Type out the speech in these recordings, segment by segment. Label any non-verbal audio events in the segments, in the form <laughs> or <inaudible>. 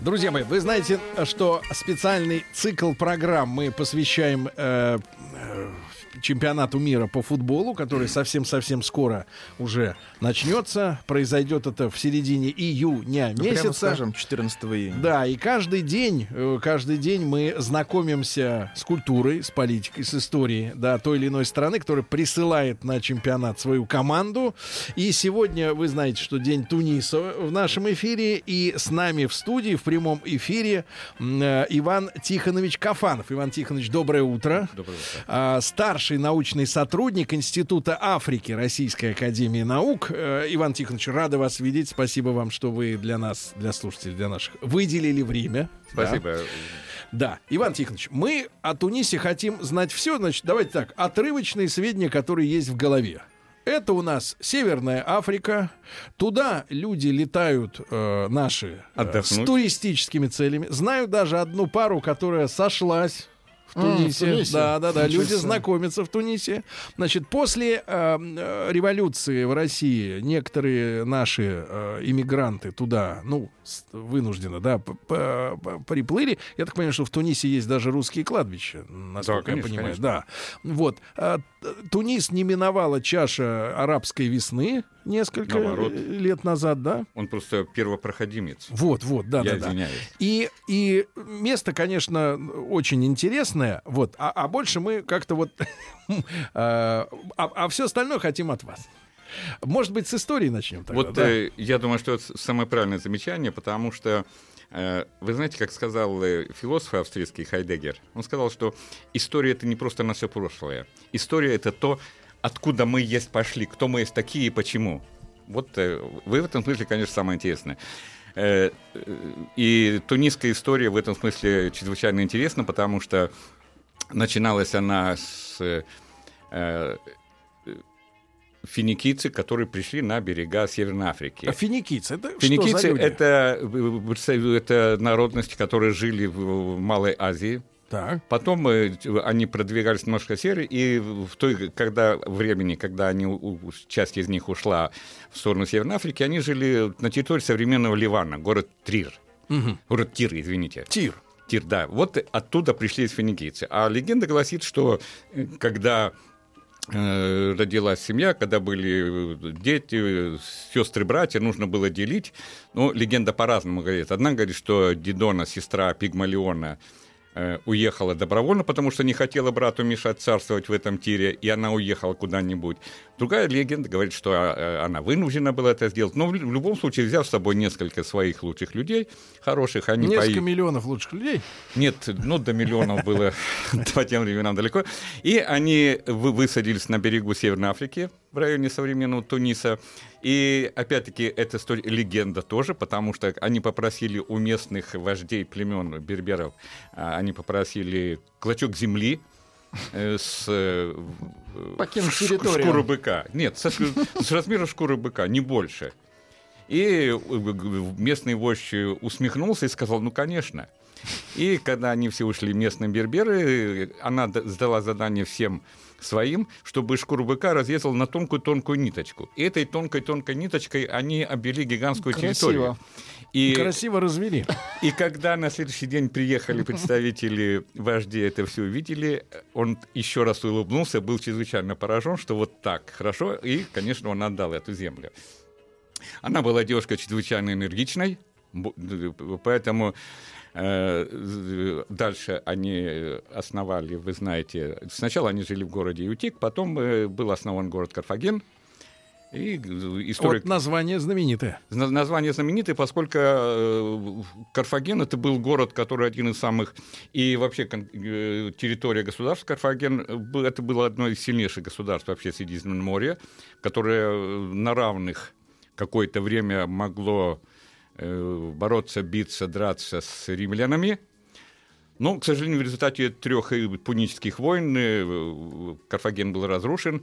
Друзья мои, вы знаете, что специальный цикл программ мы посвящаем э, чемпионату мира по футболу, который <clears throat> совсем-совсем скоро уже начнется. Произойдет это в середине июня Ну, прямо месяца. скажем, 14 июня. Да, и каждый день, э, каждый день мы знакомимся с культурой, с политикой, с историей, да, той или иной страны, которая присылает на чемпионат свою команду. И сегодня вы знаете, что день Туниса в нашем эфире, и с нами в студии в прямом эфире э, Иван Тихонович Кафанов. Иван Тихонович, доброе утро. Доброе утро. А, Старший научный сотрудник Института Африки Российской Академии Наук. Э, Иван Тихонович, рада вас видеть. Спасибо вам, что вы для нас, для слушателей, для наших, выделили время. Спасибо. Да, Иван Тихонович, мы о Тунисе хотим знать все. Значит, давайте так, отрывочные сведения, которые есть в голове. Это у нас Северная Африка. Туда люди летают э, наши э, с туристическими целями. Знаю даже одну пару, которая сошлась в А, в Тунисе. Тунисе? Да, да, да. Ничего Люди знакомятся в Тунисе. Значит, после э, э, революции в России некоторые наши э, иммигранты туда, ну, вынужденно, да, приплыли. Я так понимаю, что в Тунисе есть даже русские кладбища, насколько я конечно, понимаю. конечно. Да. Вот. А, т- Тунис не миновала чаша арабской весны несколько Наоборот. э, лет назад, да? Он просто первопроходимец. Вот, вот, да, Я да, да. извиняюсь. И, и место, конечно, очень интересное, вот, а, а больше мы как-то вот, <laughs> а, а все остальное хотим от вас. Может быть, с истории начнем тогда, Вот да? э, я думаю, что это самое правильное замечание, потому что э, вы знаете, как сказал э, философ австрийский Хайдеггер, он сказал, что история это не просто наше прошлое. История это то, откуда мы есть пошли, кто мы есть такие и почему. Вот э, вы в этом смысле, конечно, самое интересное. Э, э, И тунисская история в этом смысле чрезвычайно интересна, потому что начиналась она с э, финикийцы, которые пришли на берега Северной Африки. А финикийцы, это что за Финикийцы люди? это, это народности, которые жили в Малой Азии. Так. Потом э, они продвигались немножко север, и в той, когда времени, когда они, часть из них ушла в сторону Северной Африки, они жили на территории современного Ливана, город Трир. Мгм. Город Тир, извините. Тир. Тир, да. Вот оттуда пришли финикийцы. А легенда гласит, что э, когда э, родилась семья, когда были дети, сестры, братья, нужно было делить. Ну, легенда по-разному говорит. Одна говорит, что Дидона, сестра Пигмалиона, уехала добровольно, потому что не хотела брату мешать царствовать в этом тире, и она уехала куда-нибудь. Другая легенда говорит, что э, она вынуждена была это сделать. Но в любом случае, взяв с собой несколько своих лучших людей, хороших, они Несколько пои- миллионов лучших людей. нет, ну до миллионов было <laughs> по тем временам далеко. И они вы- высадились на берегу Северной Африки, в районе современного Туниса. И опять-таки это столь легенда тоже, потому что они попросили у местных вождей племен берберов, а, они попросили клочок земли э, с э, Покинуть ш- территорию. шкуру быка. Нет, со с размера шкуры быка, не больше. И э, местный вождь усмехнулся и сказал, ну, конечно. И когда они все ушли местные берберы, она сдала задание всем своим, чтобы шкуру быка разрезал на тонкую-тонкую ниточку. И этой тонкой-тонкой ниточкой они обвели гигантскую Красиво. территорию. И, Красиво развели. <laughs> и когда на следующий день приехали представители вождей, это все увидели, он еще раз улыбнулся, был чрезвычайно поражен, что вот так хорошо, и, конечно, он отдал эту землю. Она была девушка чрезвычайно энергичной, поэтому дальше они основали, вы знаете, сначала они жили в городе Ютик, потом э, был основан город Карфаген, и э, историк... Вот название знаменитое. Зна- Название знаменитое, поскольку э, Карфаген это был город, который один из самых и вообще э, территория государства Карфаген э, это было одно из сильнейших государств вообще Средиземного моря, которое э, на равных какое-то время могло э, бороться, биться, драться с римлянами. Но, к сожалению, в результате трех пунических войн э, Карфаген был разрушен.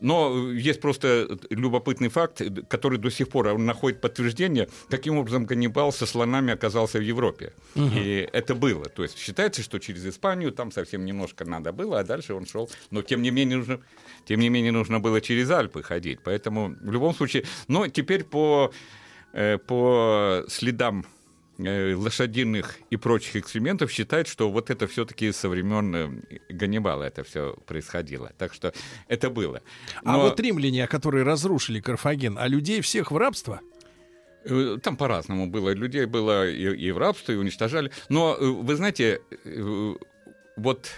Но есть просто любопытный факт, который до сих пор находит подтверждение, каким образом Ганнибал со слонами оказался в Европе. Угу. И это было. То есть считается, что через Испанию там совсем немножко надо было, а дальше он шел. Но тем не менее нужно, тем не менее нужно было через Альпы ходить. Поэтому в любом случае. Но теперь по, э, по следам Э, лошадиных и прочих экспериментов считают, что вот это все-таки со времен э, Ганнибала это все происходило. Так что это было. А Но... А вот римляне, которые разрушили Карфаген, а людей всех в рабство? Э, там по-разному было. Людей было и, и в рабство, и уничтожали. Но вы знаете, вот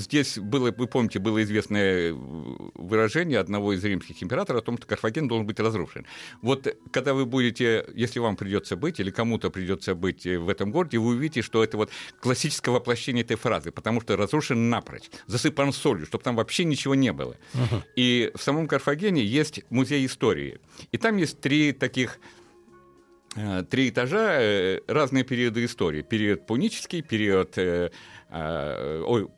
здесь было, вы помните, было известное выражение одного из римских императоров о том, что Карфаген должен быть разрушен. Вот когда вы будете, если вам придется быть, или кому-то придется быть в этом городе, вы увидите, что это вот классическое воплощение этой фразы, потому что разрушен напрочь, засыпан солью, чтобы там вообще ничего не было. Uh-huh. И в самом Карфагене есть музей истории. И там есть три таких э, три этажа, э, разные периоды истории. Период пунический, период э, ой,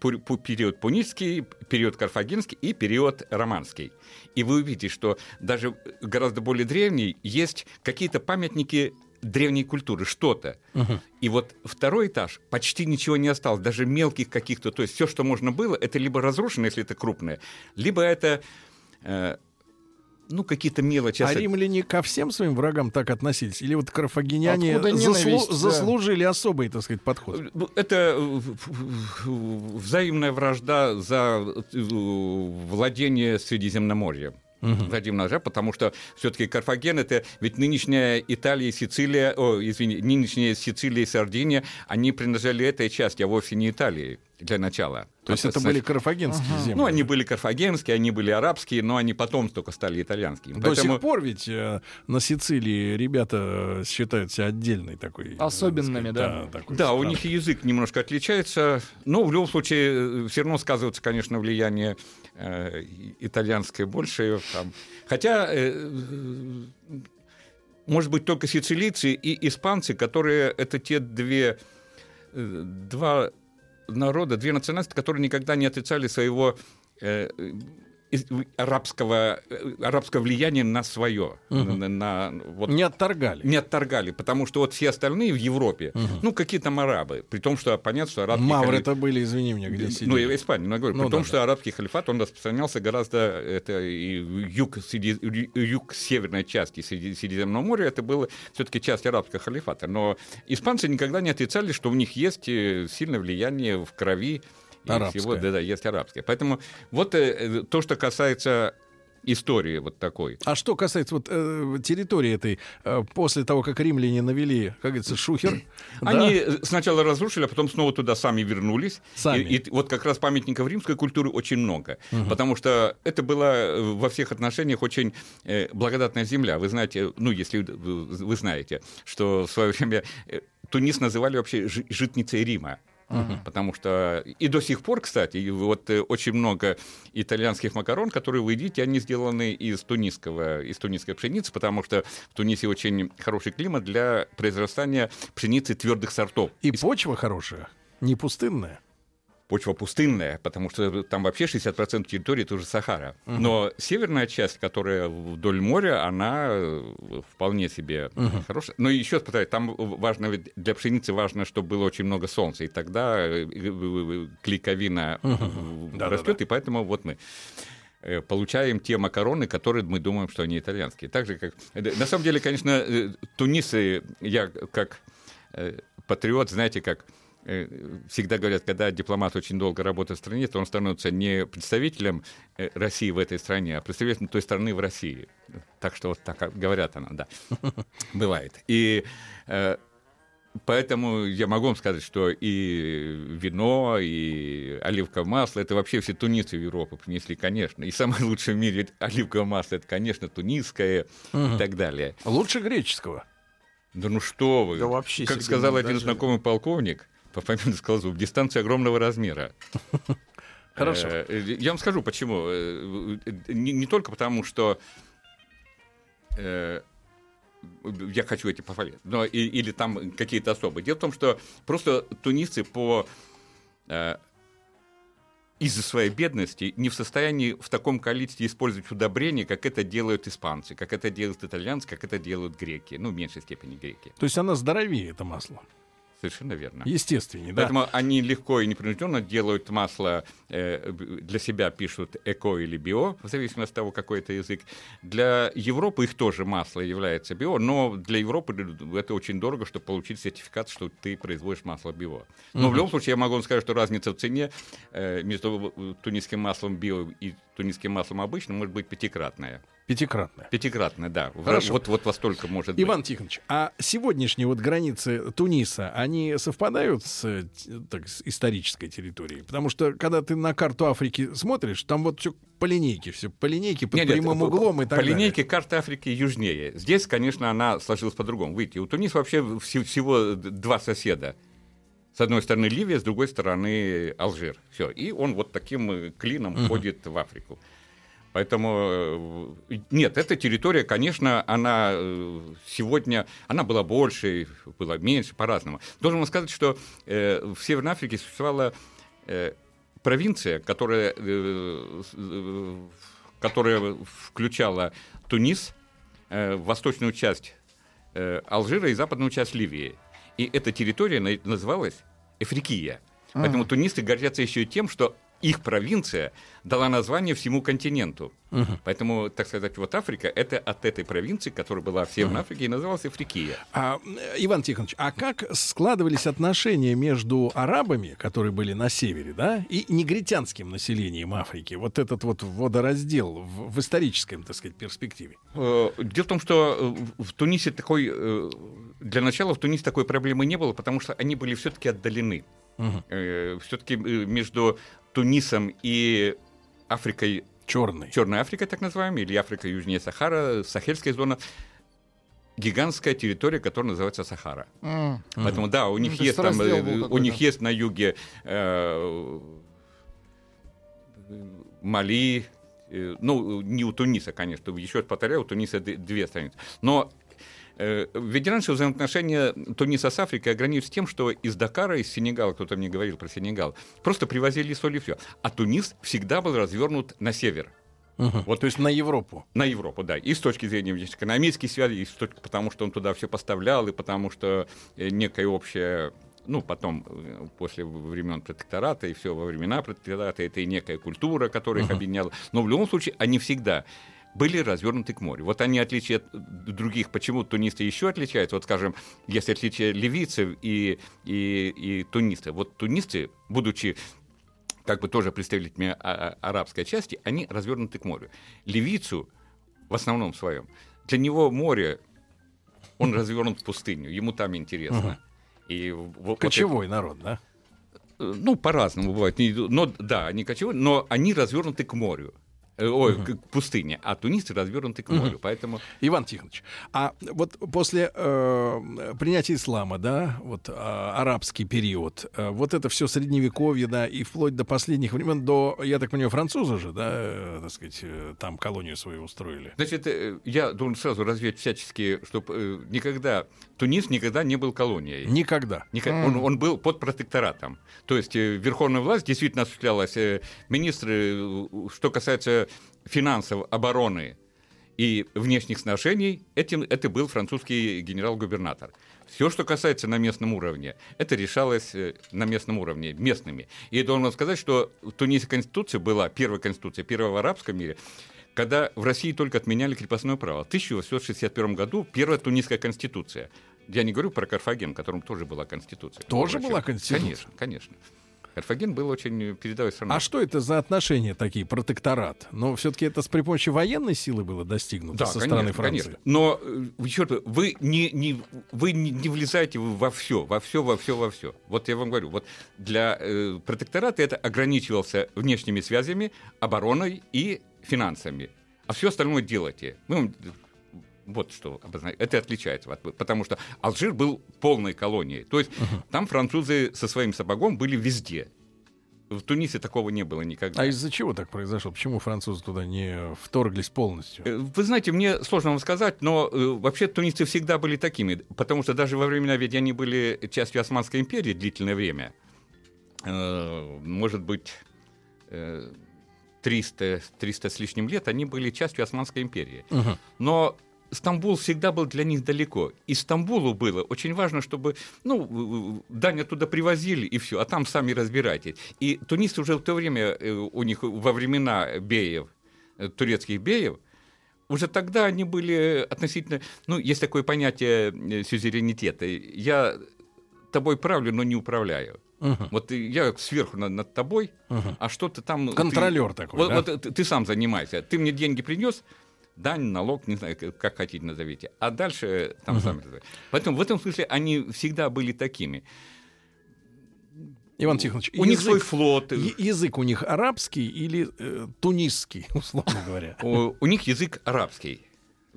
период пунический, период карфагенский и период романский. И вы увидите, что даже гораздо более древний есть какие-то памятники древней культуры, что-то. Угу. И вот второй этаж почти ничего не осталось, даже мелких каких-то. То есть все, что можно было, это либо разрушено, если это крупное, либо это э, ну, какие-то мелочи. А римляне ко всем своим врагам так относились? Или вот карфагеняне заслу... да. заслужили особый, так сказать, подход? Ну, это э, взаимная вражда за э, владение Средиземноморьем. Угу. Владимир Ножа, потому что все-таки Карфаген это ведь нынешняя Италия и Сицилия, о, извини, нынешняя Сицилия и Сардиния, они принадлежали этой части, а вовсе не Италии для начала. То есть это были карфагенские ага. земли? Ну, они были карфагенские, они были арабские, но они потом только стали итальянскими. До Поэтому... сих пор ведь э, на Сицилии ребята считают себя отдельной такой... Э, Особенными, сказать, да. Да, такой да у них язык немножко отличается, но в любом случае э, все равно сказывается, конечно, влияние итальянское больше. Там. Хотя... Э, может быть, только сицилийцы и испанцы, которые это те две, э, два народа, две национальности, которые никогда не отрицали своего э, арабского, э, арабского влияния на свое. Угу. На, на, вот, не отторгали. Не отторгали, потому что вот все остальные в Европе, угу. ну, какие там арабы, при том, что понятно, что арабский Мавры это были, извини меня, где сидели. Ну, Испания, но я говорю, ну, при да, том, да. что арабский халифат, он распространялся гораздо, это и юг, среди, юг северной части Средиземного моря, это было все-таки часть арабского халифата. Но испанцы никогда не отрицали, что у них есть э, сильное влияние в крови Арабская. всего, да, да, есть арабская. Поэтому вот э, то, что касается истории вот такой. А что касается вот э, территории этой, э, после того, как римляне навели, как говорится, шухер, <clears throat> они да? сначала разрушили, а потом снова туда сами вернулись. Сами. И, и вот как раз памятников римской культуры очень много, угу. потому что это была э, во всех отношениях очень э, благодатная земля. Вы знаете, ну если вы знаете, что в свое время э, Тунис называли вообще житницей Рима. Угу. Потому что и до сих пор, кстати, вот э, очень много итальянских макарон, которые вы едите, они сделаны из тунисского, из тунисской пшеницы, потому что в Тунисе очень хороший климат для произрастания пшеницы твердых сортов. И почва хорошая, не пустынная почва пустынная, потому что там вообще 60% территории тоже Сахара. Угу. Но северная часть, которая вдоль моря, она э, вполне себе угу. хорошая. Но еще повторяю, там важно, для пшеницы важно, чтобы было очень много солнца, и тогда э, клейковина угу. растет, да, да. и поэтому вот мы э, получаем те макароны, которые мы думаем, что они итальянские. Так же, как... На самом деле, конечно, тунисы, я как патриот, знаете, как Э, всегда говорят, когда дипломат очень долго работает в стране, то он становится не представителем э, России в этой стране, а представителем той страны в России. Так что вот так говорят она, да. <laughs> Бывает. И э, Поэтому я могу вам сказать, что и вино, и оливковое масло, это вообще все тунисцы в Европу принесли, конечно. И самое лучшее в мире оливковое масло, это, конечно, тунисское угу. и так далее. Лучше греческого. Да ну что вы. Да вообще как сказал один даже... знакомый полковник, по фамилии сказал, дистанция огромного размера. <laughs> Хорошо. Э, я вам скажу, почему. Э, не, не только потому, что э, я хочу эти похвалить, но и, или там какие-то особые. Дело в том, что просто тунисцы по э, из-за своей бедности не в состоянии в таком количестве использовать удобрения, как это делают испанцы, как это делают итальянцы, как это делают греки, ну, в меньшей степени греки. То есть она здоровее, это масло? Совершенно верно. Естественнее, да. Поэтому они легко и непринужденно делают масло, э, для себя пишут эко или био, в зависимости от того, какой это язык. Для Европы их тоже масло является био, но для Европы это очень дорого, чтобы получить сертификат, что ты производишь масло био. Но угу. в любом случае я могу вам сказать, что разница в цене э, между тунисским маслом био и тунисским маслом обычным может быть пятикратная. Пятикратная. Пятикратная, да. Хорошо. Вот, вот во столько может быть. Иван Тихонович, а сегодняшние вот границы Туниса, они совпадают с, так, с исторической территорией? Потому что, когда ты на карту Африки смотришь, там вот все по линейке, все по линейке, под нет, прямым нет, углом и так По далее. линейке карта Африки южнее. Здесь, конечно, она сложилась по-другому. Видите, у Туниса вообще всего два соседа. С одной стороны Ливия, с другой стороны Алжир. Все. И он вот таким э, клином угу. ходит в Африку. Поэтому э, нет, эта территория, конечно, она э, сегодня, она была больше, была меньше, по-разному. Должен вам сказать, что э, в Северной Африке существовала э, провинция, которая, э, которая включала Тунис, восточную часть Алжира и западную часть Ливии. И эта территория называлась Эфрикия. Поэтому тунисты гордятся еще и тем, что их провинция дала название всему континенту. Угу. Поэтому, так сказать, вот Африка это от этой провинции, которая была в Северной угу. Африке и называлась Африкия. А, Иван Тихонович, а как складывались отношения между арабами, которые были на севере, да, и негритянским населением Африки? Вот этот вот водораздел в, в исторической, так сказать, перспективе. Э, дело в том, что э, в Тунисе такой, э, для начала в Тунисе такой проблемы не было, потому что они были все-таки отдалены. Угу. Все-таки между Тунисом и Африкой Черной. Черной Африкой, так называемой, или Африка южнее Сахара, Сахельская зона, гигантская территория, которая называется Сахара. Mm. Поэтому да, у них ну, есть там, э, у них есть на юге э, Мали, э, ну не у Туниса, конечно, еще раз повторяю, у Туниса две страницы, но Э, ведь раньше взаимоотношения Туниса с Африкой ограничивались тем, что из Дакара, из Сенегала, кто-то мне говорил про Сенегал, просто привозили соль и все. А Тунис всегда был развернут на север. Угу. Вот, то есть на Европу. На Европу, да. И с точки зрения экономической связи, и с точки, потому что он туда все поставлял, и потому что э, некая общая ну, потом, э, после времен протектората, и все во времена протектората, это и некая культура, которая их объединяла. Но в любом случае, они всегда были развернуты к морю. Вот они отличие от других, почему тунисты еще отличаются, вот скажем, если отличие ливийцев и, и, и тунисты. Вот тунисты, будучи как бы тоже представителями а, а, арабской части, они развернуты к морю. Ливийцу в основном своем, для него море, он развернут в пустыню, ему там интересно. И вот, Кочевой вот народ, да? Ну, по-разному бывает. Но, да, они кочевые, но они развернуты к морю. Э, ой, угу. к пустыне, а тунисцы развернуты к морю, угу. поэтому... Иван Тихонович, а вот после э, принятия ислама, да, вот э, арабский период, э, вот это все средневековье, да, и вплоть до последних времен, до, я так понимаю, французы же, да, э, так сказать, э, там колонию свою устроили. Значит, э, я должен сразу развеять всячески, чтобы э, никогда, Тунис никогда не был колонией. Никогда. Никогда. Mm. Он, он был под протекторатом. То есть э, верховная власть действительно осуществлялась, э, министры, э, что касается финансов, обороны и внешних сношений, этим, это был французский генерал-губернатор. Все, что касается на местном уровне, это решалось на местном уровне, местными. И должен сказать, что в Тунисе конституция была, первая конституция, первая в арабском мире, когда в России только отменяли крепостное право. В 1861 году первая тунисская конституция. Я не говорю про Карфаген, в котором тоже была конституция. Тоже была конституция? Конечно, конечно. Карфаген был очень передовой страной. А что это за отношения такие, протекторат? Но все-таки это с при помощи военной силы было достигнуто да, со конечно, стороны Франции. Конечно. Но, э, черт, вы не, не, вы не, не влезаете во все, во все, во все, во все. Вот я вам говорю, вот для э, протектората это ограничивался внешними связями, обороной и финансами. А все остальное делайте. Мы вот что обозначает. Это отличается. Потому что Алжир был полной колонией. То есть uh-huh. там французы со своим сапогом были везде. В Тунисе такого не было никогда. А из-за чего так произошло? Почему французы туда не вторглись полностью? Э, вы знаете, мне сложно вам сказать, но э, вообще тунисцы всегда были такими, потому что даже во времена, ведь они были частью Османской империи длительное время, э, может быть, э, 300, 300 с лишним лет, они были частью Османской империи. Мгм. Но Стамбул всегда был для них далеко. И Стамбулу было очень важно, чтобы, ну, дань оттуда привозили, и все, а там сами разбирайтесь. И тунисцы уже в то время, э, у них во времена беев, э, турецких беев, уже тогда они были относительно, ну, есть такое понятие э, сюзеренитета. Я тобой правлю, но не управляю. Мгм. Вот я сверху над, над тобой, Мгм. а что ты там... ты- Контролер такой, вот, да? вот ты, ты сам занимайся. Ты мне деньги принес, дань, налог, не знаю, как- хотите назовите. А дальше там сами разбирайтесь. Поэтому в этом смысле они всегда были такими. Иван Тихонович, У них язык- свой флот, язык у них арабский или э, тунисский, <laughs> условно говоря? у, у них язык арабский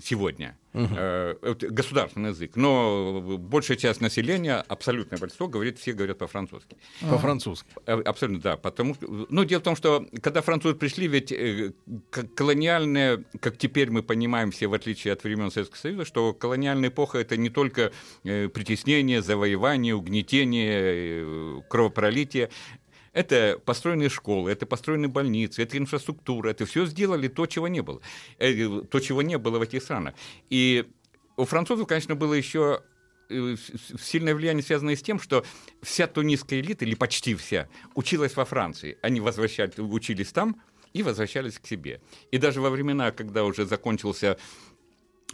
сегодня. Э, это государственный язык. Но большая часть населения, абсолютное большинство, говорит, все говорят по-французски. По-французски. Э, Абсолютно, да. Потому что, ну, дело в том, что когда французы пришли, ведь э, к- колониальная, как теперь мы понимаем все, в отличие от времен Советского Союза, что колониальная эпоха это не только э, притеснение, завоевание, угнетение, кровопролитие. Это построенные школы, это построенные больницы, это инфраструктура, это все сделали то, чего не было, Э, то, чего не было в этих странах. И у французов, конечно, было еще э, сильное влияние, связанное с тем, что вся тунисская элита, или почти вся, училась во Франции. Они возвращались, учились там и возвращались к себе. И даже во времена, когда уже закончился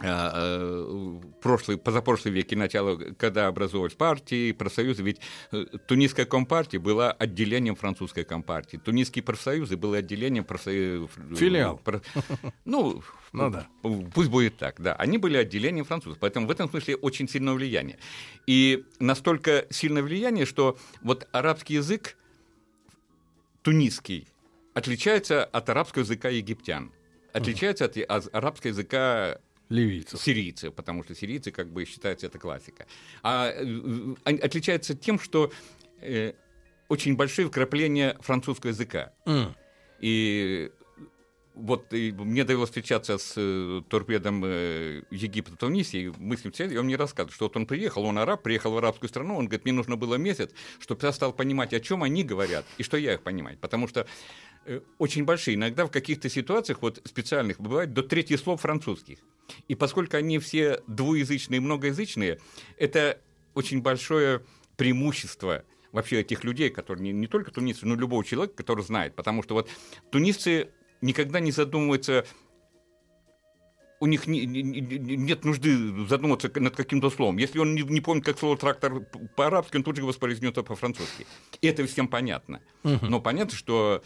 прошлый, позапрошлый век и начало, когда образовывались партии, профсоюзы, ведь э, Тунисская компартия была отделением французской компартии, Тунисские профсоюзы были отделением профсоюзов. Филиал. Ну, <laughs> Ну да. Пусть будет так, да. Они были отделением французов, поэтому в этом смысле очень сильное влияние. И настолько сильное влияние, что вот арабский язык тунисский отличается от арабского языка египтян, отличается от а- арабского языка Ливийцев. сирийцы, потому что сирийцы как бы считаются это классика. А э, отличается тем, что э, очень большое вкрапление французского языка. М. И вот и мне довелось встречаться с э, торпедом э, Египта Тунисе, мы с ним сидели, и он мне рассказывает, что вот он приехал, он араб, приехал в арабскую страну, он говорит, мне нужно было месяц, чтобы я стал понимать, о чем они говорят, и что я их понимать, потому что э, очень большие, иногда в каких-то ситуациях вот специальных бывает до трети слов французских. И поскольку они все двуязычные, многоязычные, это очень большое преимущество вообще этих людей, которые не, не только тунисцы, но и любого человека, который знает. Потому что вот тунисцы никогда не задумываются у них не- не- не- нет нужды задуматься над каким-то словом. Если он не, не помнит, как слово трактор по-арабски, он тут же его воспроизнесет по-французски. И это всем понятно. Но понятно, что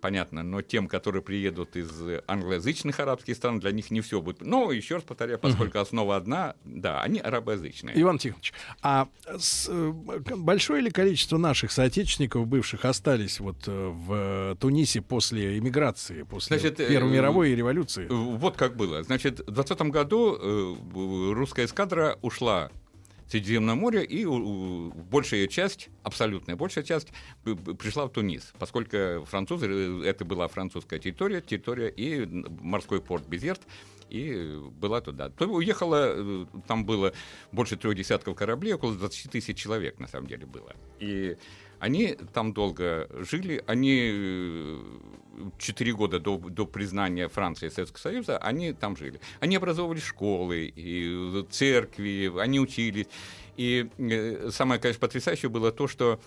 понятно, но тем, которые приедут из англоязычных арабских стран, для них не все будет. Но еще раз повторяю, поскольку основа одна, да, они арабоязычные. Иван Тихонович, а с, э, большое ли количество наших соотечественников бывших остались вот э, в Тунисе после эмиграции, после Значит, э, Первой мировой революции? Вот как было. Значит, в 20 году русская эскадра ушла Средиземное море, и большая часть, абсолютная большая часть, пришла в Тунис, поскольку французы, э, это была французская территория, территория и морской порт Безерт, и была туда. То уехала, э, там было больше трех десятков кораблей, около 20 тысяч человек на самом деле было. И они там долго жили, они э, четыре года до, до признания Франции и Советского Союза, они там жили. Они образовывали школы, и церкви, они учились. И э, самое, конечно, потрясающее было то, что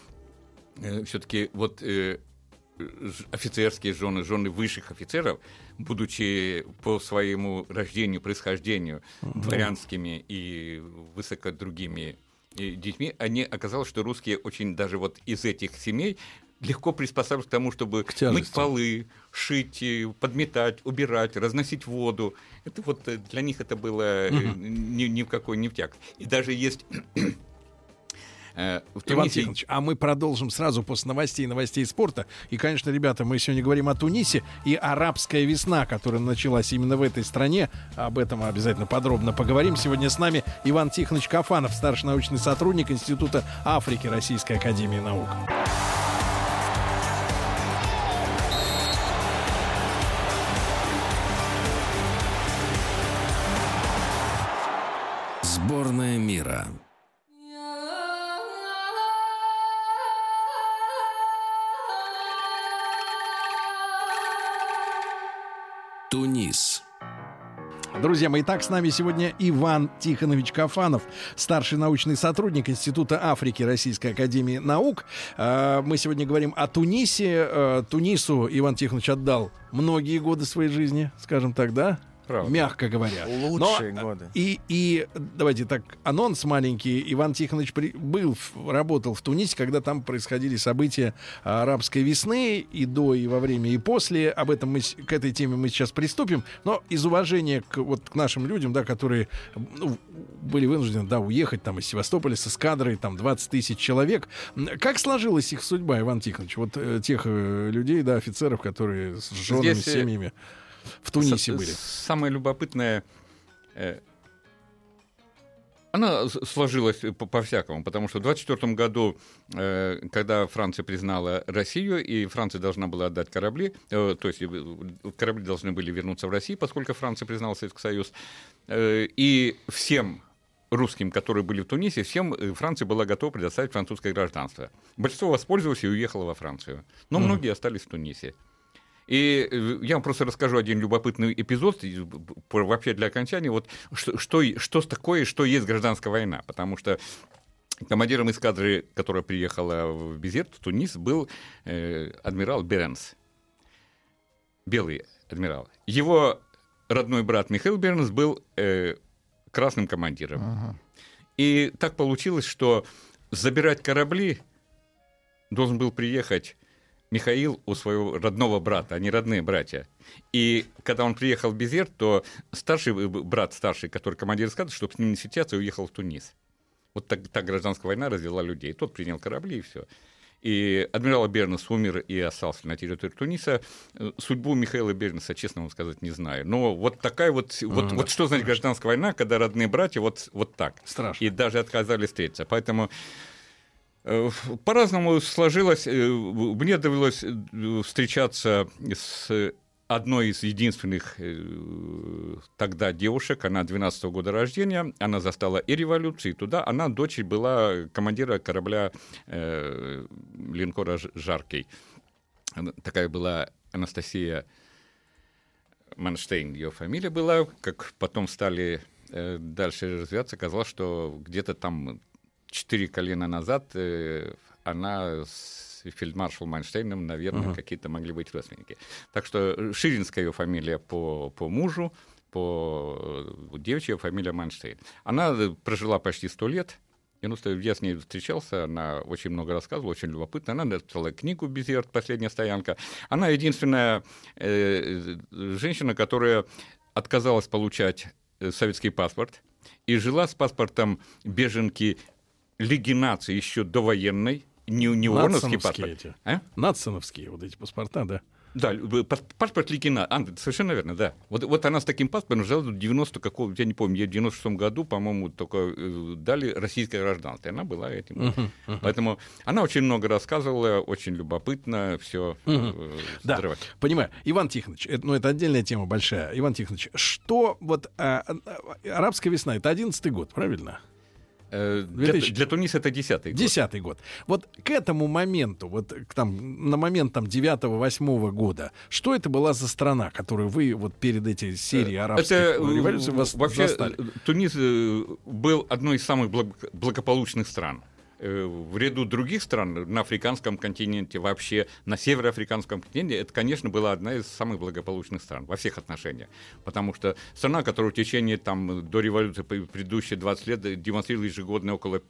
все-таки вот э, офицерские жены, жены высших офицеров, будучи по своему рождению, происхождению дворянскими и высоко другими э, детьми, они оказалось, что русские очень даже вот из этих семей легко приспосабливаются к тому, чтобы К тяжести. мыть полы, шить, э, подметать, убирать, разносить воду. Это вот э, для них это было э, ни, ни в какой не втяг. И даже есть э, Иван Тихонович, а мы продолжим сразу после новостей и новостей спорта. И, конечно, ребята, мы сегодня говорим о Тунисе и арабская весна, которая началась именно в этой стране. Об этом обязательно подробно поговорим. Сегодня с нами Иван Тихонович Кафанов, старший научный сотрудник Института Африки Российской Академии Наук. Тунис. Друзья мои, так с нами сегодня Иван Тихонович Кафанов, старший научный сотрудник Института Африки Российской Академии Наук. А, мы сегодня говорим о Тунисе. А, Тунису Иван Тихонович отдал многие годы своей жизни, скажем так, да? Правда. Мягко говоря. Лучшие Но, годы. И, и давайте так, анонс маленький. Иван Тихонович при, был, работал в Тунисе, когда там происходили события арабской весны и до, и во время, и после. Об этом мы, к этой теме мы сейчас приступим. Но из уважения к, вот, к нашим людям, да, которые ну, были вынуждены да, уехать там, из Севастополя с эскадрой, там 20 тысяч человек. Как сложилась их судьба, Иван Тихонович? Вот э, тех э, людей, да, офицеров, которые с женами, Здесь, с э, семьями в Тунисе были. Самое любопытное, э, она сложилась по- по-всякому, потому что в 24 году, э, когда Франция признала Россию, и Франция должна была отдать корабли, э, то есть корабли должны были вернуться в Россию, поскольку Франция признала Советский Союз, и всем русским, которые были в Тунисе, всем Франция была готова предоставить французское гражданство. Большинство воспользовалось и уехало во Францию, но многие остались в Тунисе. И э, я вам просто расскажу один любопытный эпизод, вообще для окончания, вот что, что, что такое, что есть гражданская война, потому что командиром эскадры, которая приехала в Безерт, в Тунис, был э, адмирал Бернс, белый адмирал. Его родной брат Михаил Бернс был э, красным командиром. И так получилось, что забирать корабли должен был приехать Михаил у своего родного брата, они родные братья. И когда он приехал в Безерт, то старший э, брат, старший, который командир эскадры, чтобы с ним не встречаться, уехал в Тунис. Вот так, так гражданская война развела людей. Тот принял корабли и все. И адмирал Бернес умер и остался на территории Туниса. Э, Судьбу Михаила Бернеса, честно вам сказать, не знаю. Но вот такая вот... Вот, вот что значит гражданская война, когда родные братья вот, вот так. Страшно. И даже отказались встретиться. Поэтому по-разному сложилось. Э, Мне довелось э, встречаться с одной из единственных э, тогда девушек, она 12 -го года рождения, она застала и революцию, и туда, она дочь была командира корабля э, линкора «Ж- «Жаркий». Такая была Анастасия Манштейн, ее фамилия была, как потом стали э, дальше развиваться, оказалось, что где-то там четыре колена назад э, она с фельдмаршалом Манштейном, наверное, какие-то могли быть родственники. Так что Ширинская ее фамилия по, по мужу, по э, девичья фамилия Манштейн. Она э, прожила почти сто лет, ну, я с ней встречался, она очень много рассказывала, очень любопытно. Она написала книгу «Безерт. Последняя стоянка». Она единственная э, женщина, которая отказалась получать э, советский паспорт и жила с паспортом беженки легинации еще довоенной, не, не Нацановские паспорт. эти. А? Нацановские вот эти паспорта, да. Да, паспорт Ликина. А, совершенно верно, да. Вот, вот она с таким паспортом жила до 90 какого, я не помню, в 96 году, по-моему, только э, дали российское гражданство. И она была этим. Поэтому она очень много рассказывала, очень любопытно, все Да, понимаю. Иван Тихонович, это, ну, это отдельная тема большая. Иван Тихонович, что вот а, а, арабская весна, это одиннадцатый год, правильно? Э, Для, 2000. для Туниса это десятый год. Десятый год. Вот к этому моменту, вот к там, на момент там девятого-восьмого года, что это была за страна, которую вы вот перед этой серией арабских Это э, революций вас вообще застали? э, Тунис э, был одной из самых благ- благополучных стран. Э, В ряду других стран на африканском континенте, вообще на североафриканском континенте, это, конечно, была одна из самых благополучных стран во всех отношениях. Потому что страна, которая в течение там, до революции пр- предыдущие 20 лет демонстрировала ежегодно около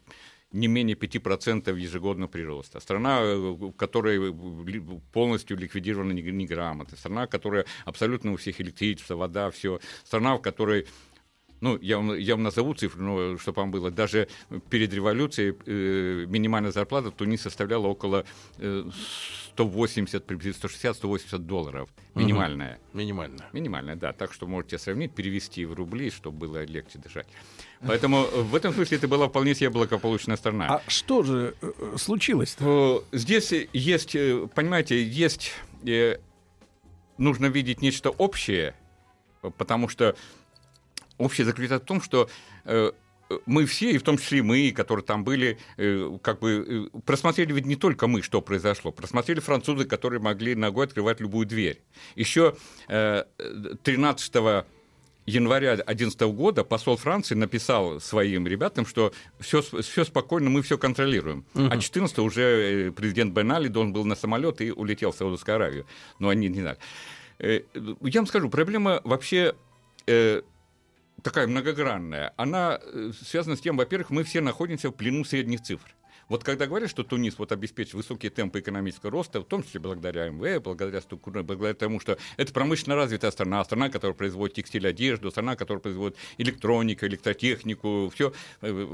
не менее 5% ежегодного прироста. Страна, э, в которой полностью ликвидирована нег- неграмотность. Страна, которая абсолютно у всех электричество, вода, все. Страна, в которой ну, я вам, я вам назову цифру, но чтобы вам было. Даже перед революцией э, минимальная зарплата в Тунисе составляла около э, 180, приблизительно 160-180 долларов. Минимальная. Минимально. Минимальная, да. Так что можете сравнить, перевести в рубли, чтобы было легче дышать. Поэтому э, в этом смысле это была вполне себе благополучная страна. А что же э, э, случилось-то? Здесь есть, понимаете, есть, нужно видеть нечто общее, потому что общее заключается в том, что э, мы все, и в том числе мы, которые там были, э, как бы э, просмотрели ведь не только мы, что произошло, просмотрели французы, которые могли ногой открывать любую дверь. Еще 13 января 2011 года посол Франции написал своим ребятам, что все, все спокойно, мы все контролируем. Uh-huh. А 14 уже президент Бен Али должен был на самолет и улетел в Саудовскую Аравию. Но они не знали. Я вам скажу, проблема вообще такая многогранная, она э, связана с тем, во-первых, мы все находимся в плену средних цифр. Вот когда говорят, что Тунис вот обеспечит высокие темпы экономического роста, в том числе благодаря МВ, благодаря структуре, благодаря тому, что это промышленно развитая страна, страна, которая производит текстиль, одежду, страна, которая производит электронику, электротехнику, все э,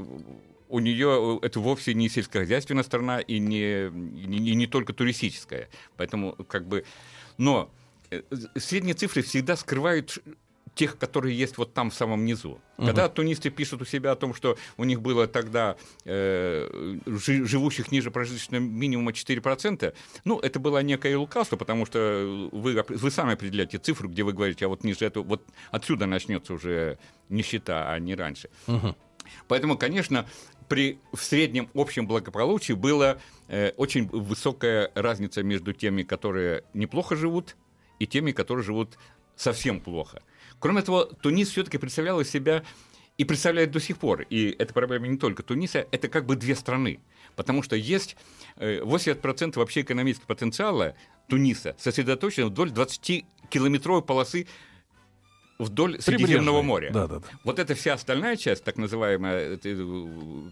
у нее это вовсе не сельскохозяйственная страна и не, не, не только туристическая. Поэтому как бы... Но э, средние цифры всегда скрывают тех, которые есть вот там в самом низу. Угу. Когда тунисты пишут у себя о том, что у них было тогда э, живущих ниже прожиточного минимума 4%, ну, это было некое лукавство, потому что вы, вы сами определяете цифру, где вы говорите, а вот ниже этого, вот отсюда начнется уже нищета, а не раньше. Угу. Поэтому, конечно, при в среднем общем благополучии была э, очень высокая разница между теми, которые неплохо живут, и теми, которые живут совсем плохо. Кроме того, Тунис все-таки представлял из себя и представляет до сих пор, и это проблема не только Туниса, это как бы две страны. Потому что есть 80% э, вообще экономического потенциала Туниса сосредоточен вдоль 20-километровой полосы вдоль Средиземного моря. Да, да, да. Вот эта вся остальная часть, так называемая э,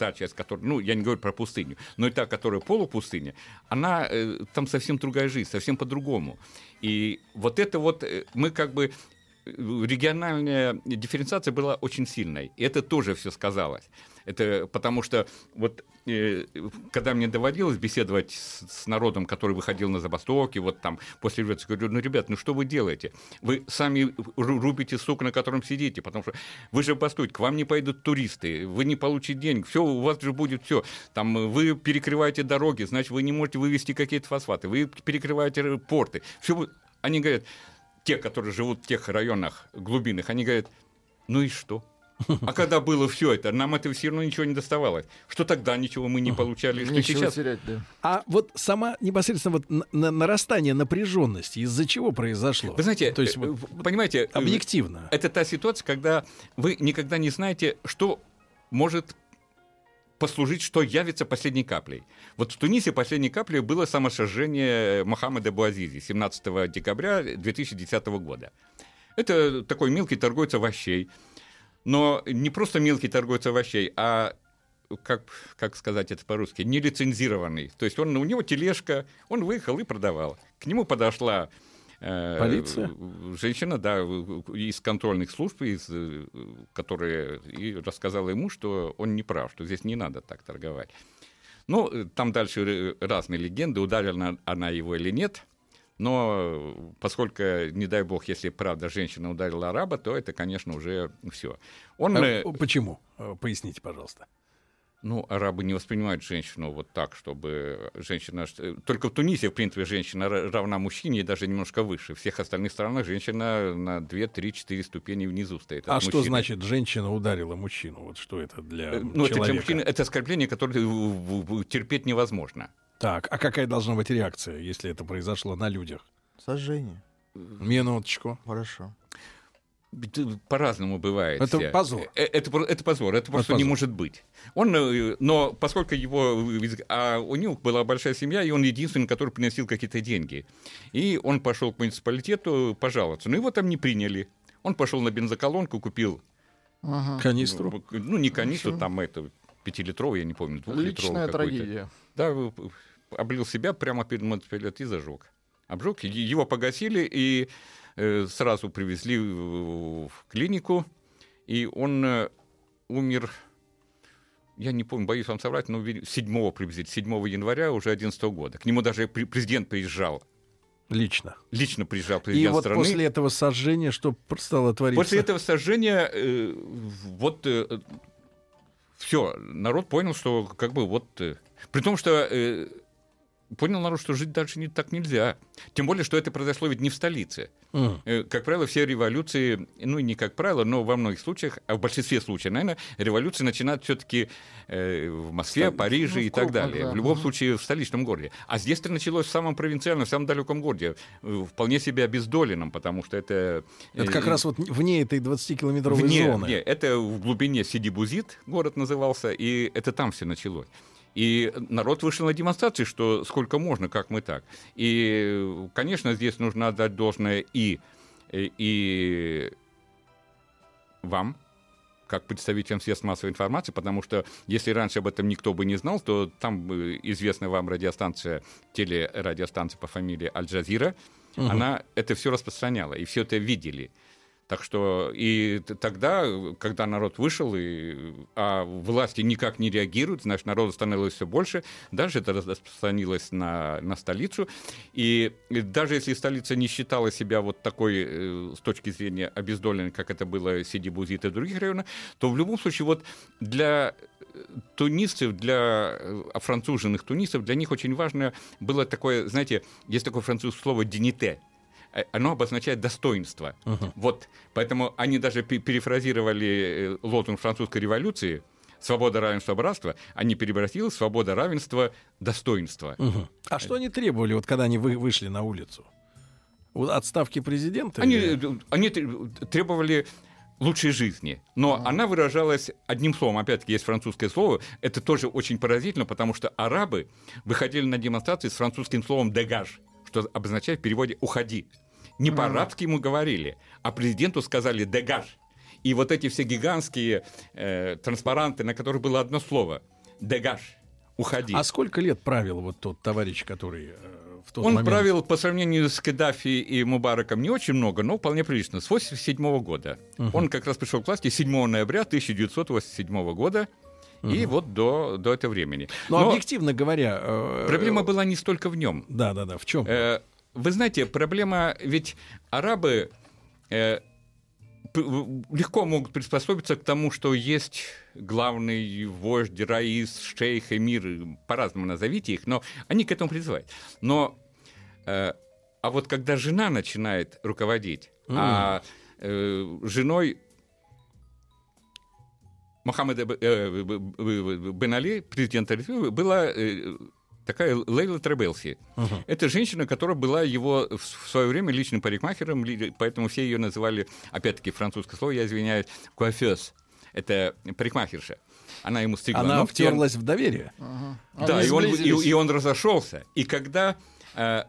та часть, которая, ну, я не говорю про пустыню, но и та, которая полупустыня, она, э, там совсем другая жизнь, совсем по-другому. И вот это вот э, мы как бы э, региональная дифференциация была очень сильной, и это тоже все сказалось. Это потому что вот э, когда мне доводилось беседовать с, с народом, который выходил на забастовки, вот там после революции, говорю, ну, ребят, ну что вы делаете? Вы сами рубите сук, на котором сидите, потому что вы же бастуете, к вам не пойдут туристы, вы не получите денег, все, у вас же будет все. Там вы перекрываете дороги, значит, вы не можете вывести какие-то фосфаты, вы перекрываете порты. Все, они говорят, те, которые живут в тех районах глубинных, они говорят, ну и что? А когда было все это, нам это все равно ничего не доставалось. Что тогда ничего мы не получали, что ничего сейчас. Терять, да. А вот сама непосредственно вот на нарастание напряженности из-за чего произошло? Вы знаете, то есть э, понимаете, э, объективно. Это та ситуация, когда вы никогда не знаете, что может послужить, что явится последней каплей. Вот в Тунисе последней каплей было самосожжение Мохаммеда Буазизи 17 декабря 2010 года. Это такой мелкий торговец овощей, но не просто мелкий торговец овощей, а как, как сказать это по-русски, нелицензированный. То есть он, у него тележка, он выехал и продавал. К нему подошла э, Полиция? Женщина, да, из контрольных служб, из, э, которая и рассказала ему, что он не прав, что здесь не надо так торговать. Ну, там дальше разные легенды, ударила она его или нет. Но поскольку, не дай бог, если правда женщина ударила араба, то это, конечно, уже все. Он... А почему? Поясните, пожалуйста. Ну, арабы не воспринимают женщину вот так, чтобы женщина... Только в Тунисе, в принципе, женщина равна мужчине и даже немножко выше. В всех остальных странах женщина на 2, 3, 4 ступени внизу стоит. А что значит женщина ударила мужчину? Вот что это для э, ну, человека? Это для мужчины это оскорбление, которое терпеть невозможно. Так, а какая должна быть реакция, если это произошло на людях? Сожжение. Минуточку. Хорошо. По-разному бывает. Это позор. Это, это, это позор, это просто это не может быть. Он, э, но поскольку его, а у него была большая семья, и он единственный, который приносил какие-то деньги. И он пошел к муниципалитету пожаловаться. Но его там не приняли. Он пошел на бензоколонку, купил ага. канистру. Ну, не канистру, Хорошо. там это пятилитровый, я не помню, двухлитровый. Личная трагедия. Да, облил себя прямо перед муниципалитетом и зажег. Обжег, его погасили и э, сразу привезли в, клинику, и он э, умер, я не помню, боюсь вам соврать, но 7 приблизительно, 7 января уже 2011 года. К нему даже президент приезжал. Лично. Лично приезжал президент И вот страны. после этого сожжения что стало твориться? После этого сожжения э, вот э, все, народ понял, что как бы вот... Э, при том, что э, понял народ, что жить дальше не, так нельзя. Тем более, что это произошло ведь не в столице. Mm. Как правило, все революции, ну не как правило, но во многих случаях, а в большинстве случаев, наверное, революции начинают все-таки э, в Москве, Столиц, Париже ну, и так далее. Да. В любом случае в столичном городе. А здесь это началось в самом провинциальном, в самом далеком городе, вполне себе обездоленном, потому что это... Это как раз вот вне этой 20-километровой вне, зоны. Вне. Это в глубине Сидибузит город назывался, и это там все началось. И народ вышел на демонстрации, что сколько можно, как мы так. И, конечно, здесь нужно отдать должное и, и вам, как представителям средств массовой информации, потому что если раньше об этом никто бы не знал, то там известная вам радиостанция, телерадиостанция по фамилии Аль-Джазира, угу. она это все распространяла, и все это видели. Так что и тогда, когда народ вышел, и, а власти никак не реагируют, значит, народу становилось все больше, даже это распространилось на, на столицу. И, и даже если столица не считала себя вот такой, э, с точки зрения обездоленной, как это было Сиди Бузит и других районах, то в любом случае вот для тунисцев, для э, француженных тунисов, для них очень важно было такое, знаете, есть такое французское слово Э, оно обозначает достоинство. Uh-huh. Вот, поэтому они даже перефразировали э, лозунг французской революции свобода, равенство, братство, они перебросили свобода, равенство, достоинство. Угу. А что они требовали, вот когда они вы, вышли на улицу? Отставки президента? Они, или? Э, они требовали лучшей жизни. Но а. она выражалась одним словом. Опять-таки, есть французское слово. Это тоже очень поразительно, потому что арабы выходили на демонстрации с французским словом «дегаж», что обозначает в переводе «уходи». Не по-арабски ему говорили, а президенту сказали «дегаж». И вот эти все гигантские э, транспаранты, на которых было одно слово «дегаж», «уходи». А сколько лет правил вот тот товарищ, который... Э, в тот Он момент... правил по сравнению с Каддафи и Мубараком не очень много, но вполне прилично, с 1987 года. Угу. Он как раз пришел к власти 7 ноября 1987 года. Угу. И вот до, до этого времени. Но, Но объективно говоря... Э, проблема была не столько в нем. Да, да, да. В чем? Э, вы знаете, проблема, ведь арабы э, легко могут приспособиться к тому, что есть главный вождь, раис, шейх, эмир, по-разному назовите их, но они к этому призывают. Но, э, а вот когда жена начинает руководить, mm. а э, женой Мохаммеда э, Бен Али, президента была э, такая Лейла Требелси. Uh-huh. Это женщина, которая была его в свое время личным парикмахером, поэтому все ее называли, опять-таки, французское слово, я извиняюсь, куафес. Это парикмахерша. Она ему стригла Она ногти. втерлась в доверие. Uh-huh. Да, и он, и, и он разошелся. И когда э,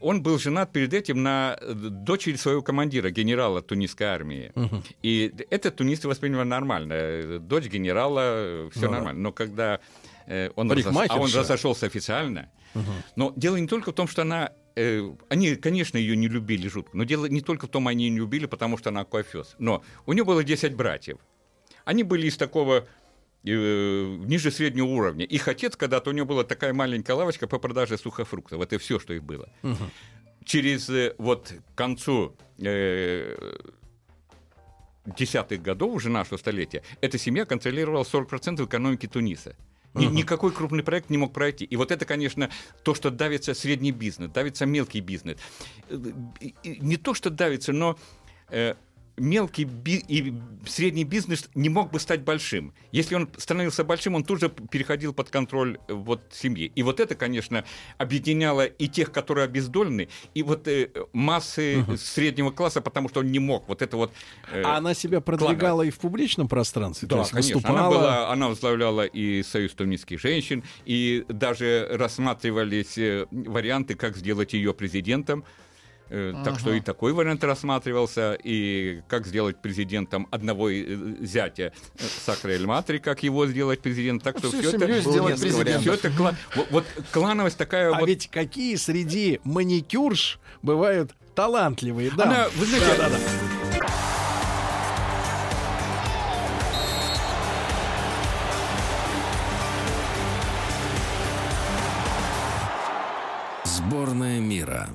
он был женат перед этим на дочери своего командира, генерала тунисской армии. Uh-huh. И это тунисцы восприняли нормально. Дочь генерала, все uh-huh. нормально. Но когда Э, он, разош... а он разошелся официально. Угу. Но дело не только в том, что она э, они, конечно, ее не любили жутко, но дело не только в том, они ее не любили, потому что она кофес. Но у нее было 10 братьев. Они были из такого э, ниже среднего уровня. Их отец когда-то, у него была такая маленькая лавочка по продаже сухофруктов. Это все, что их было. Угу. Через э, вот к концу э, десятых годов уже нашего столетия эта семья контролировала 40% экономики Туниса. Ни, uh-huh. Никакой крупный проект не мог пройти. И вот это, конечно, то, что давится средний бизнес, давится мелкий бизнес. Э, не то, что давится, но э, мелкий би- и средний бизнес не мог бы стать большим. Если он становился большим, он тут же переходил под контроль э, вот, семьи. И вот это, конечно, объединяло и тех, которые обездолены, и вот э, массы угу. среднего класса, потому что он не мог. Вот это вот... Э, а она себя продвигала клана. и в публичном пространстве? Да, то есть конечно. Выступала... Она, была, она возглавляла и Союз тунисских женщин, и даже рассматривались э, варианты, как сделать ее президентом. Э, так что и такой вариант рассматривался, и как сделать президентом одного э, зятя э, Сакра Эль-Матри, как его сделать президентом. Так что все это, сделать все это кла... вот, вот клановость такая а вот... ведь какие среди маникюрш бывают талантливые, да? Она, вы знаете, да, да, да. Сборная мира.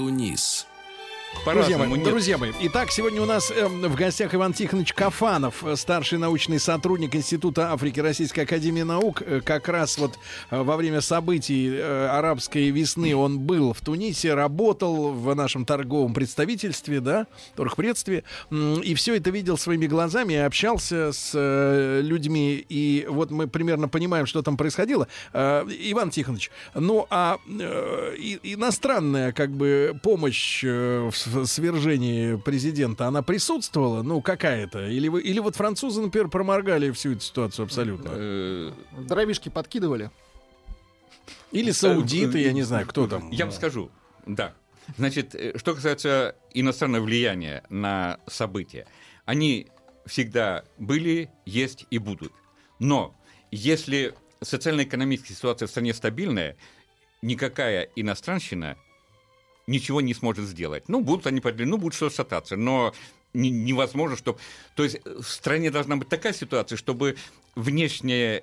Тунис. Друзья мои, Нет. друзья мои, итак, сегодня у нас эм, в гостях Иван Тихонович Кафанов, э, старший научный сотрудник Института Африки Российской Академии Наук. Э, Как раз вот э, во время событий э, арабской весны он был в Тунисе, работал в нашем торговом представительстве, да, торгпредстве, м, и все это видел своими глазами общался с э, людьми. И вот мы примерно понимаем, что там происходило. Э, Иван Тихонович, ну а э, иностранная как бы помощь э, в в свержении президента, она присутствовала? Ну, какая-то? Или, вы, или вот французы, например, проморгали всю эту ситуацию абсолютно? Э, Дровишки подкидывали. Или саудиты, я не знаю, кто там. Я вам скажу, да. Значит, э, что касается иностранного влияния на события, они всегда были, есть и будут. Но если социально-экономическая ситуация в стране стабильная, никакая иностранщина ничего не сможет сделать. Ну, будут они, подли- ну, будут что-то шататься, но не- невозможно, чтобы... То есть э, в стране должна быть такая ситуация, чтобы внешнее э,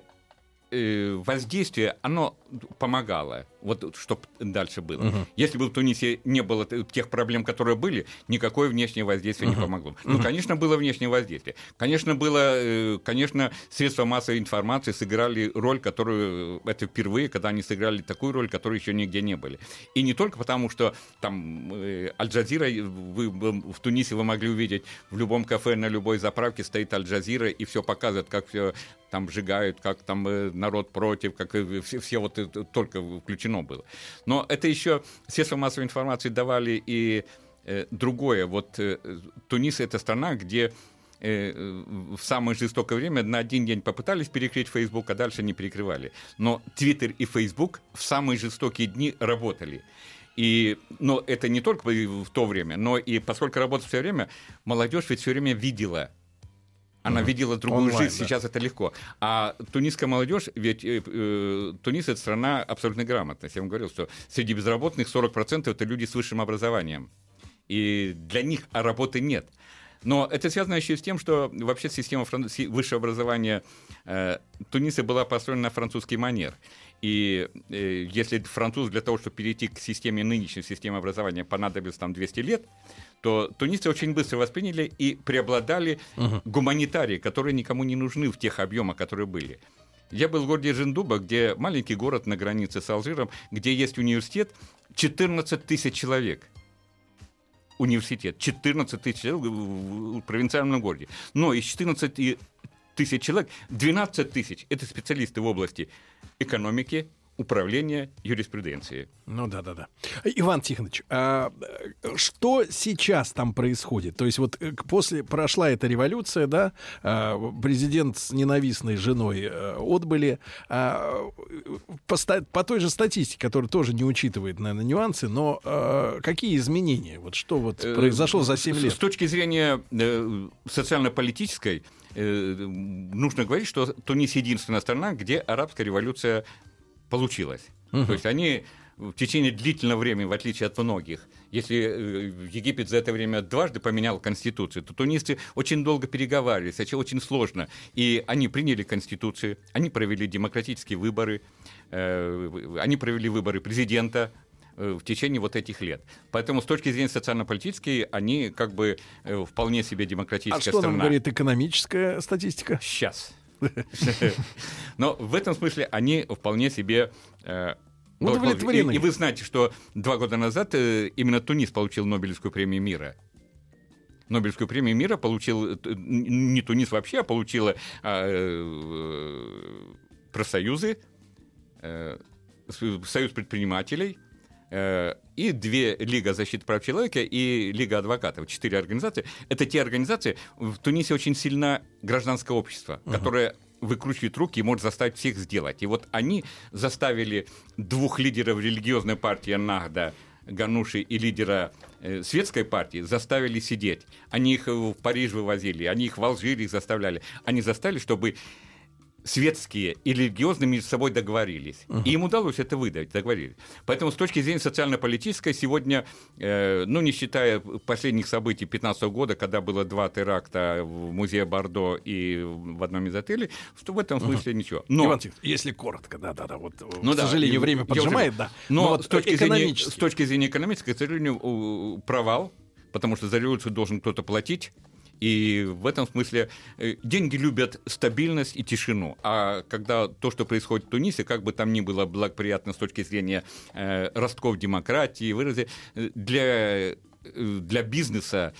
воздействие, оно помогало, вот чтобы дальше было. Если бы в Тунисе не было тех проблем, которые были, никакое внешнее воздействие не помогло. Ну, конечно, было внешнее воздействие. Конечно, было, э, конечно, средства массовой информации сыграли роль, которую э, это впервые, когда они сыграли такую роль, которой еще нигде не были. И не только потому, что там э, Аль-Джазира, э, вы, в Тунисе вы могли увидеть в любом кафе на любой заправке стоит Аль-Джазира и все показывает, как все там сжигают, как там э, народ против, как э, все, все вот это только включено было. Но это еще средства массовой информации давали и э, другое. Вот э, Тунис это страна, где э, в самое жестокое время на один день попытались перекрыть Facebook, а дальше не перекрывали. Но Twitter и Facebook в самые жестокие дни работали. И, но это не только в то время, но и поскольку работает все время, молодежь ведь все время видела она видела другую Онлайн, жизнь, да. сейчас это легко. А тунисская молодежь, ведь э, э, Тунис это страна абсолютной грамотности. Я вам говорил, что среди безработных 40% это люди с высшим образованием. И для них а работы нет. Но это связано еще и с тем, что вообще система фран- высшего образования э, Туниса была построена на французский манер. И э, если француз для того, чтобы перейти к системе нынешней системы образования, понадобилось там 200 лет, то тунисцы очень быстро восприняли и преобладали гуманитарии, которые никому не нужны в тех объемах, которые были. Я был в городе Жендуба, где маленький город на границе с Алжиром, где есть университет, 14 тысяч человек университет. 14 тысяч человек в провинциальном городе. Но из 14 тысяч человек 12 тысяч – это специалисты в области экономики, управления, юриспруденции. Ну да, да, да. Иван Тихонович, а, что сейчас там происходит? То есть вот э, после прошла эта революция, да, а, президент с ненавистной женой э, отбыли. А, по, по той же статистике, которая тоже не учитывает, наверное, нюансы, но э, какие изменения? Вот что вот Э, произошло за 7 с- лет? С точки зрения социально-политической, нужно говорить, что Тунис единственная страна, где арабская революция получилась. То есть они в течение длительного времени, в отличие от многих, если э, Египет за это время дважды поменял конституцию, то тунисцы очень долго переговаривались, это очень сложно. И они приняли конституцию, они провели демократические выборы, э, они провели выборы президента, э, в течение вот этих лет. Поэтому с точки зрения социально-политической они как бы вполне себе А демократическая что нам страна. говорит экономическая статистика? Сейчас. <laughs> Но в этом смысле они вполне себе э, Удовлетворены. И, и вы знаете, что два года назад э, именно Тунис получил Нобелевскую премию мира. Нобелевскую премию мира получил э, не Тунис вообще, а получила а, профсоюзы, Союз предпринимателей и две Лига защиты прав человека и Лига адвокатов. Четыре организации. Это те организации, в Тунисе очень сильно гражданское общество, которое выкручивает руки и может заставить всех сделать. И вот они заставили двух лидеров религиозной партии Нахда, Гануши и лидера э, светской партии заставили сидеть. Они их в Париж вывозили, они их в Алжире заставляли. Они заставили, чтобы светские и религиозные между собой договорились. И им удалось это выдать, договорились. Поэтому с точки зрения социально-политической сегодня, э, ну, не считая последних событий 2015 года, когда было два теракта в музее Бордо и в одном из отелей, что в этом смысле ничего. Но, Иван Тихонович, если коротко, да, да, да, вот, ну к да, сожалению, время поджимает, да. Но, вот с, точки зрения, с точки зрения экономической, к сожалению, провал, потому что за революцию должен кто-то платить. И в этом смысле э, деньги любят стабильность и тишину. А когда то, что происходит в Тунисе, как бы там ни было благоприятно с точки зрения э, ростков демократии, выразы, э, для, для бизнеса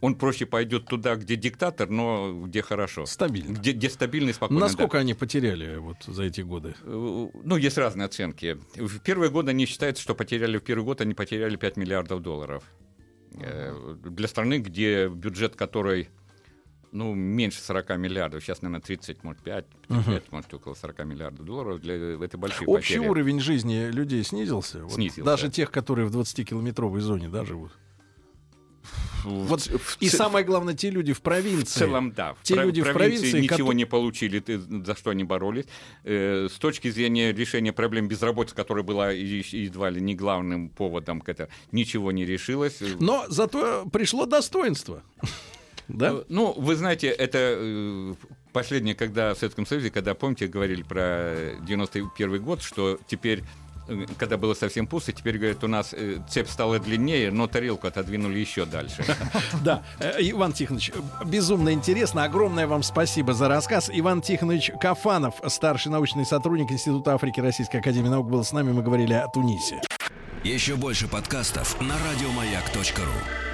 он проще пойдет туда, где диктатор, но где хорошо. Стабильно. Где, где стабильно и спокойно. Насколько да. они потеряли вот за эти годы? Ну, есть разные оценки. В первые годы они считают, что потеряли в первый год, они потеряли 5 миллиардов долларов. Э, для страны, где бюджет которой ну, меньше 40 миллиардов, сейчас, наверное, 30, может, 5, 5 uh-huh. может, около 40 миллиардов долларов, для, это большие Общий потери. уровень жизни людей снизился? Снизился. Вот, даже тех, которые в 20-километровой зоне да, живут? Вот, в, и самое главное, те люди в провинции. В целом, да. Те в люди в провинции ничего ко- не получили, ты- за что они боролись. Э, с точки зрения решения проблем безработицы, которая была едва ли не главным поводом к этому, ничего не решилось. Но зато пришло достоинство. Да? Э, Ну, вы знаете, это э, последнее, когда в Советском Союзе, когда, помните, говорили про 91 год, что теперь когда было совсем пусто, теперь, говорят, у нас э, цепь стала длиннее, но тарелку отодвинули еще дальше. <laughs> Да, Э, Иван Тихонович, безумно интересно. Огромное вам спасибо за рассказ. Иван Тихонович Кафанов, старший научный сотрудник Института Африки Российской Академии Наук, был с нами. Мы говорили о Тунисе. Еще больше подкастов на радиомаяк.ру.